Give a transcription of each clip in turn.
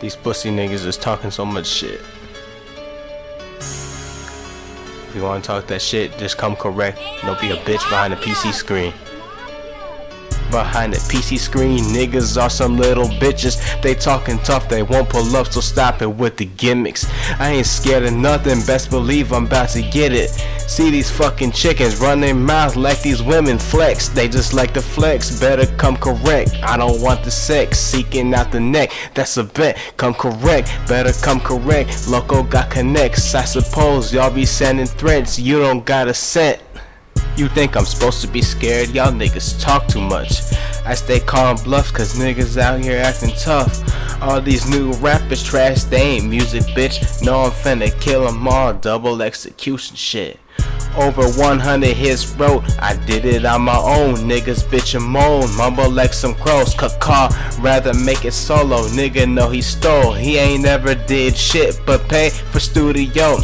These pussy niggas is talking so much shit. If you wanna talk that shit, just come correct. Don't be a bitch behind a PC screen. Behind the PC screen, niggas are some little bitches. They talking tough, they won't pull up, so stop it with the gimmicks. I ain't scared of nothing, best believe I'm about to get it. See these fucking chickens run their mouth like these women flex. They just like to flex, better come correct. I don't want the sex, seeking out the neck. That's a bet, come correct, better come correct. Loco got connects, I suppose y'all be sending threats. You don't got a set. You think I'm supposed to be scared? Y'all niggas talk too much. I stay calm bluff cause niggas out here acting tough. All these new rappers trash, they ain't music, bitch. No, I'm finna kill 'em all, double execution shit. Over 100 hits wrote, I did it on my own. Niggas bitch and moan, mumble like some crows. Caw, rather make it solo. Nigga know he stole. He ain't never did shit but pay for studio.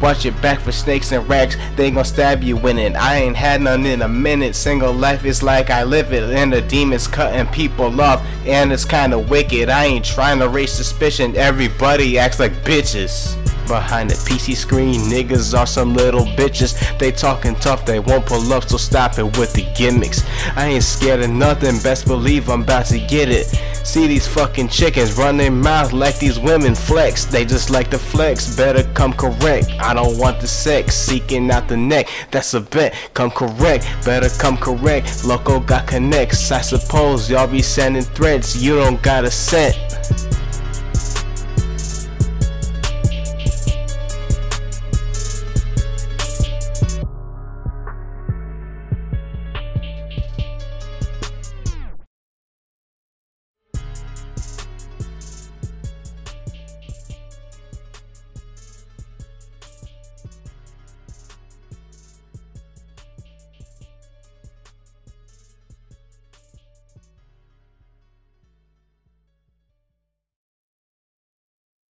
Watch your back for snakes and rags, they gon' stab you in it. I ain't had none in a minute. Single life is like I live it. And the demons cutting people off, and it's kinda wicked. I ain't trying to raise suspicion, everybody acts like bitches behind the PC screen. Niggas are some little bitches. They talking tough, they won't pull up, so stop it with the gimmicks. I ain't scared of nothing, best believe I'm about to get it. See these fucking chickens run their mouth like these women flex. They just like to flex, better come correct. I don't want the sex, seeking out the neck. That's a bet, come correct, better come correct. Loco got connects, I suppose y'all be sending threats. You don't got a set.